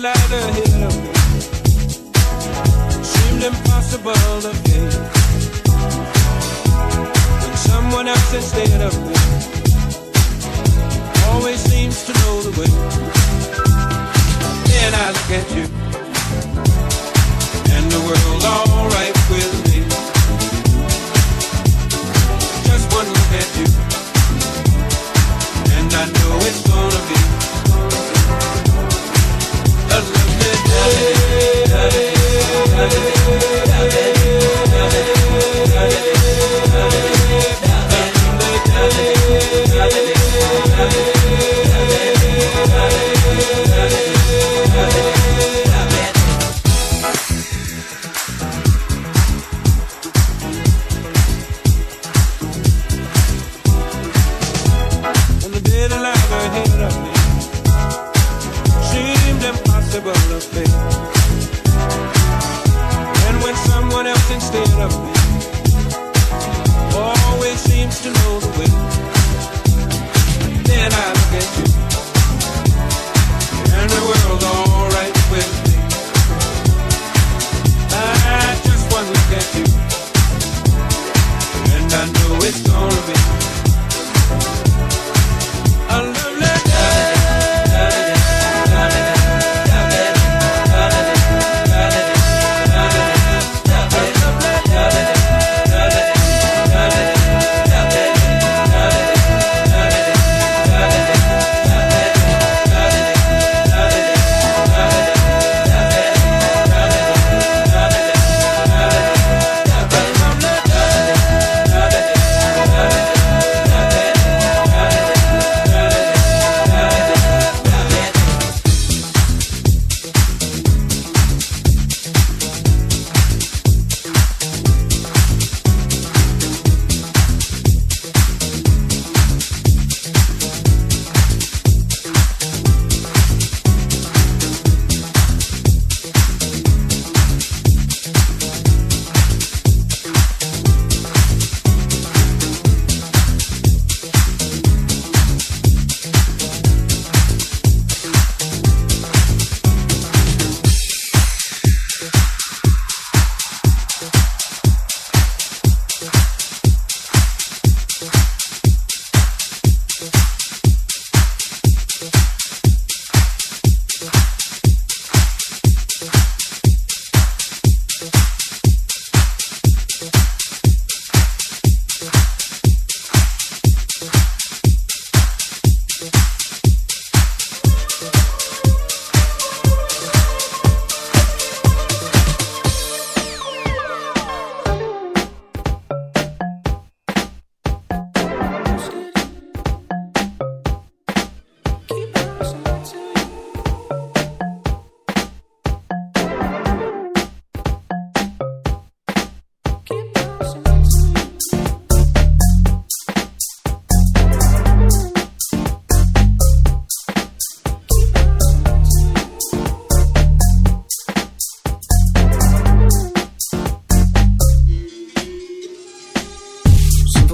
Of me seemed impossible to face. When someone else instead of me always seems to know the way.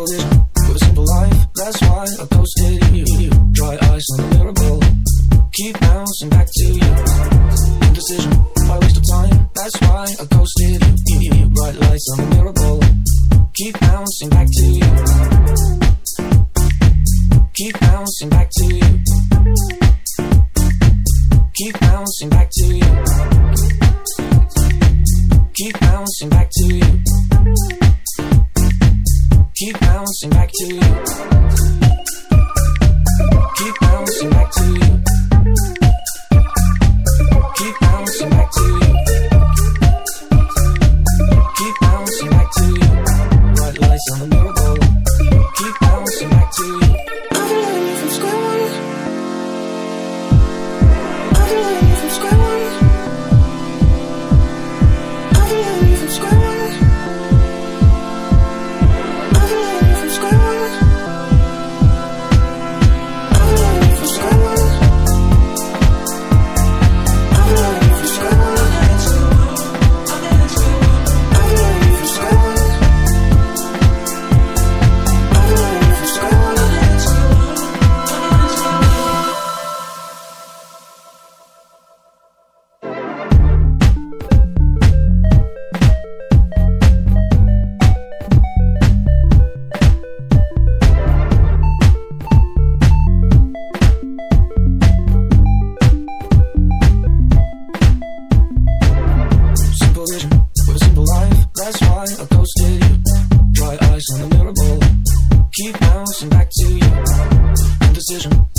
With a simple life. That's why I posted you. Dry ice on. Keep bouncing back to you. Indecision, why waste of time? That's why I ghosted you. Bright lights on. Keep bouncing back to you. Keep bouncing back to you. Keep bouncing back to you. Keep bouncing back to you. Keep bouncing back to you. Keep bouncing Decision.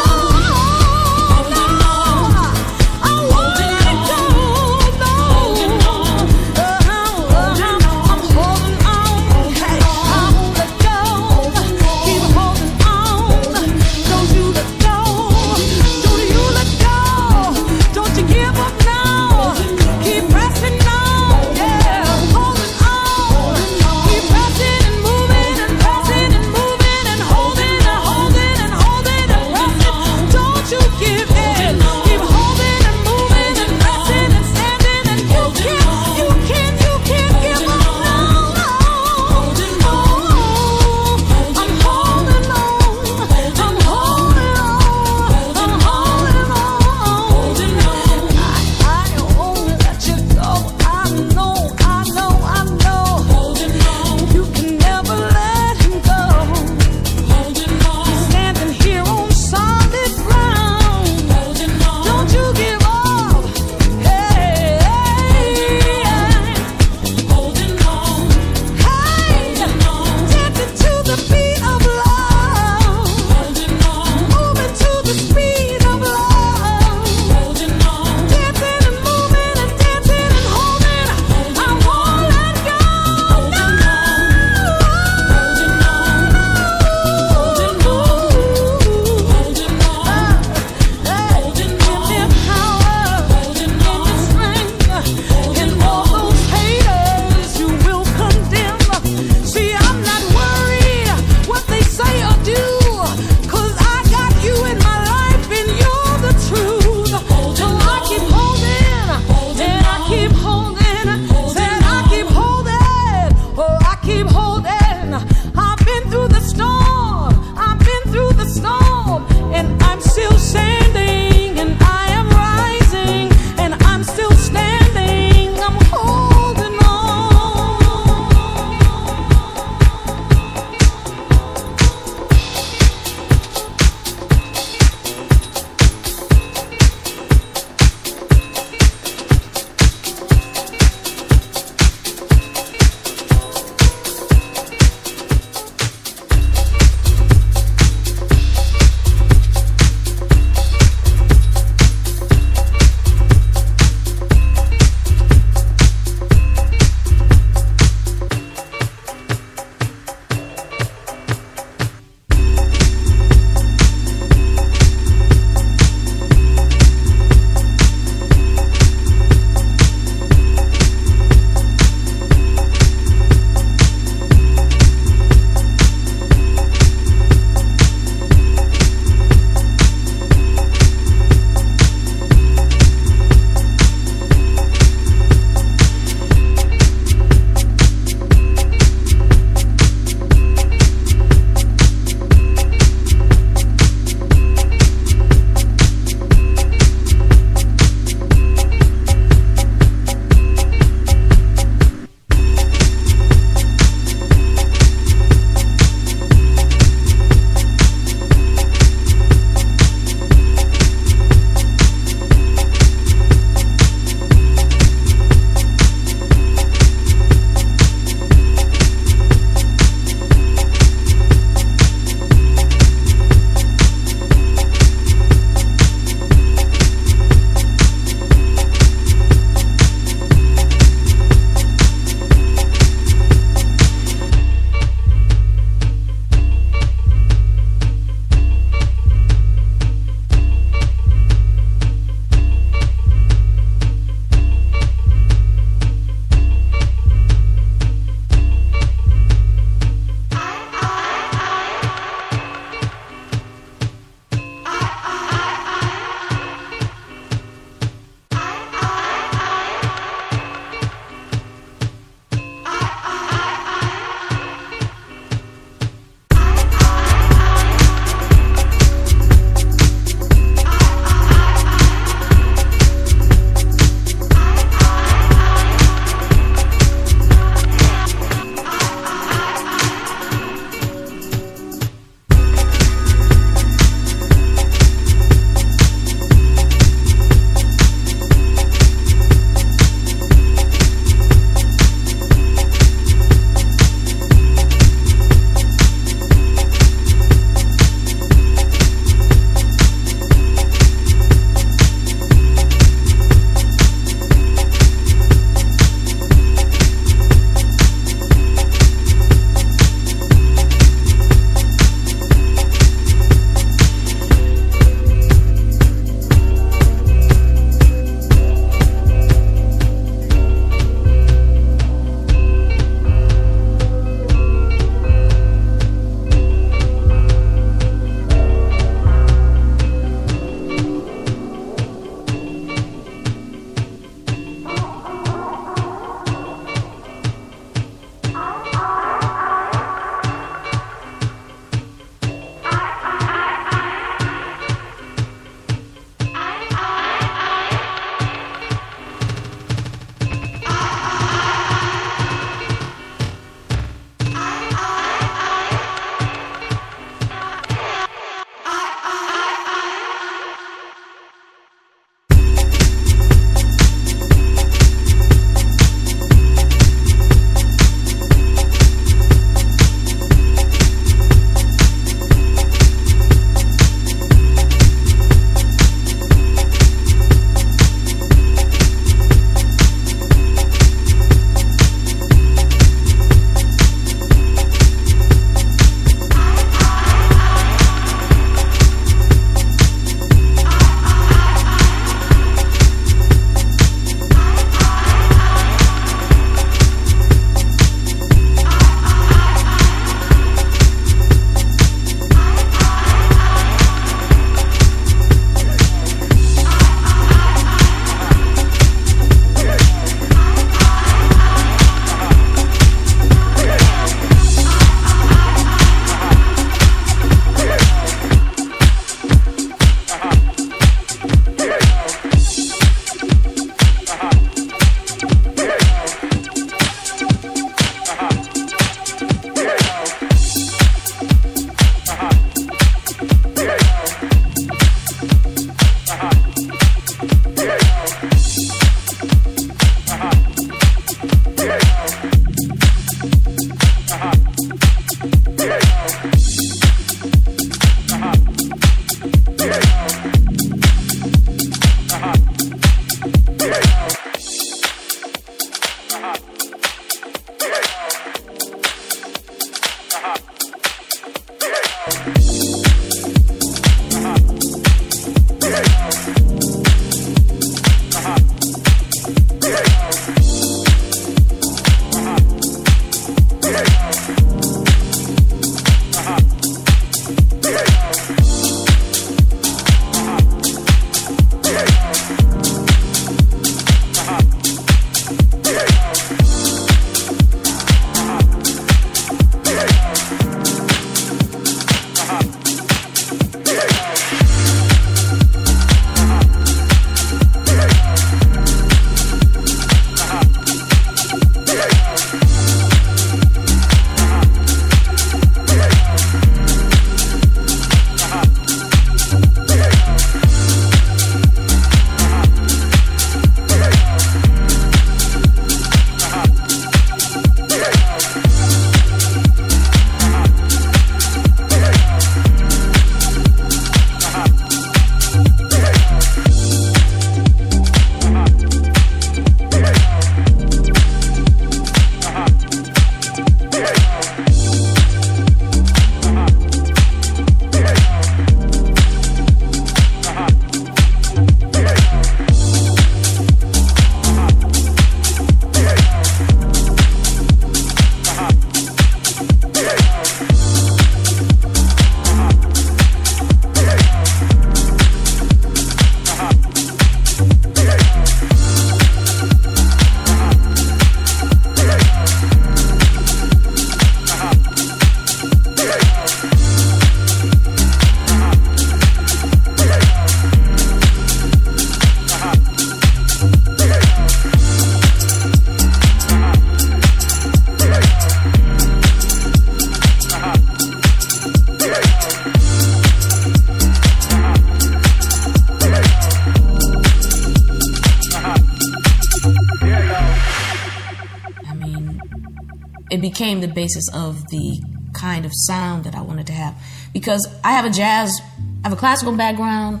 Became the basis of the kind of sound that I wanted to have because I have a jazz, I have a classical background,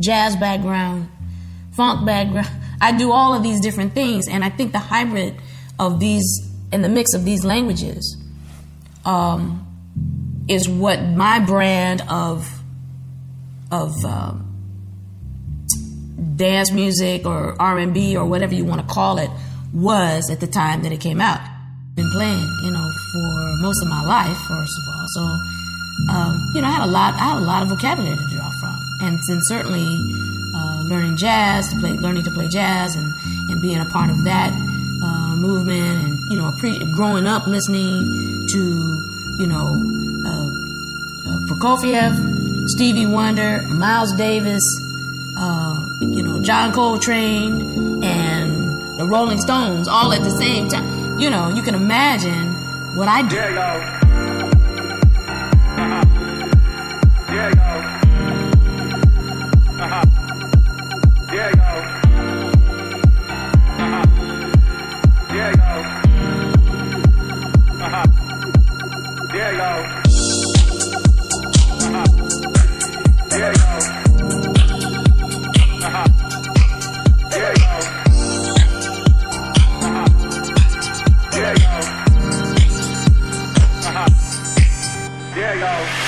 jazz background, funk background. I do all of these different things, and I think the hybrid of these and the mix of these languages um, is what my brand of of um, dance music or R&B or whatever you want to call it was at the time that it came out. Been playing, you know, for most of my life, first of all. So, um, you know, I had a lot, I had a lot of vocabulary to draw from, and then certainly uh, learning jazz, to play, learning to play jazz, and and being a part of that uh, movement, and you know, pre- growing up listening to, you know, uh, uh, Prokofiev, Stevie Wonder, Miles Davis, uh, you know, John Coltrane, and the Rolling Stones, all at the same time. You know, you can imagine what I do. Yeah. go.